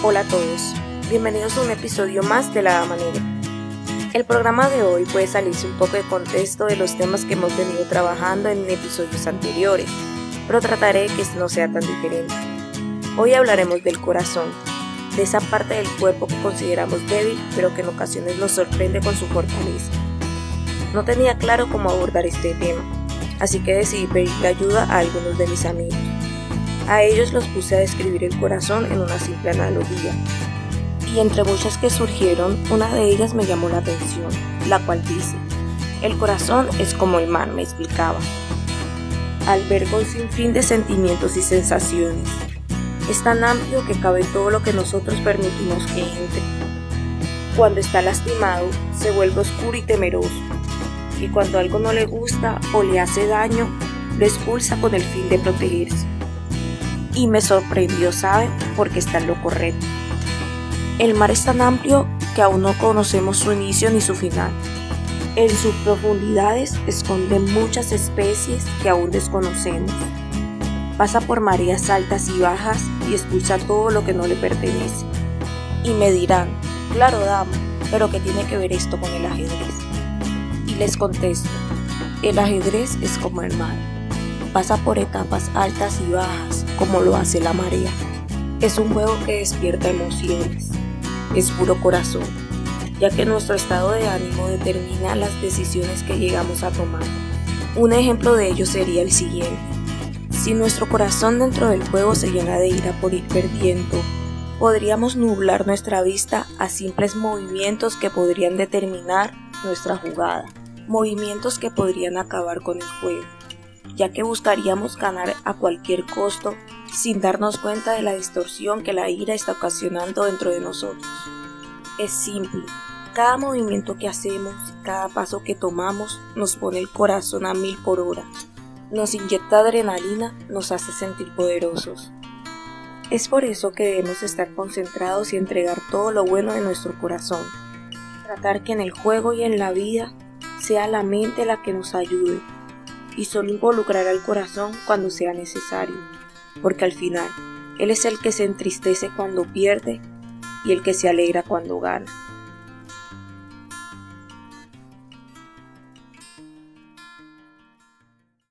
Hola a todos, bienvenidos a un episodio más de La Dama Negra. El programa de hoy puede salirse un poco de contexto de los temas que hemos venido trabajando en episodios anteriores, pero trataré que no sea tan diferente. Hoy hablaremos del corazón, de esa parte del cuerpo que consideramos débil, pero que en ocasiones nos sorprende con su fortaleza. No tenía claro cómo abordar este tema, así que decidí pedirle ayuda a algunos de mis amigos. A ellos los puse a describir el corazón en una simple analogía. Y entre muchas que surgieron, una de ellas me llamó la atención, la cual dice, el corazón es como el mar, me explicaba. Alberga un sinfín de sentimientos y sensaciones. Es tan amplio que cabe todo lo que nosotros permitimos que entre. Cuando está lastimado, se vuelve oscuro y temeroso. Y cuando algo no le gusta o le hace daño, lo expulsa con el fin de protegerse y me sorprendió, ¿saben? Porque está en lo correcto. El mar es tan amplio que aún no conocemos su inicio ni su final. En sus profundidades esconden muchas especies que aún desconocemos. Pasa por mareas altas y bajas y expulsa todo lo que no le pertenece. Y me dirán, claro dama, pero ¿qué tiene que ver esto con el ajedrez? Y les contesto, el ajedrez es como el mar. Pasa por etapas altas y bajas como lo hace la marea. Es un juego que despierta emociones, es puro corazón, ya que nuestro estado de ánimo determina las decisiones que llegamos a tomar. Un ejemplo de ello sería el siguiente. Si nuestro corazón dentro del juego se llena de ira por ir perdiendo, podríamos nublar nuestra vista a simples movimientos que podrían determinar nuestra jugada, movimientos que podrían acabar con el juego ya que buscaríamos ganar a cualquier costo sin darnos cuenta de la distorsión que la ira está ocasionando dentro de nosotros. Es simple, cada movimiento que hacemos, cada paso que tomamos nos pone el corazón a mil por hora, nos inyecta adrenalina, nos hace sentir poderosos. Es por eso que debemos estar concentrados y entregar todo lo bueno de nuestro corazón. Tratar que en el juego y en la vida sea la mente la que nos ayude y solo involucrar al corazón cuando sea necesario, porque al final Él es el que se entristece cuando pierde y el que se alegra cuando gana.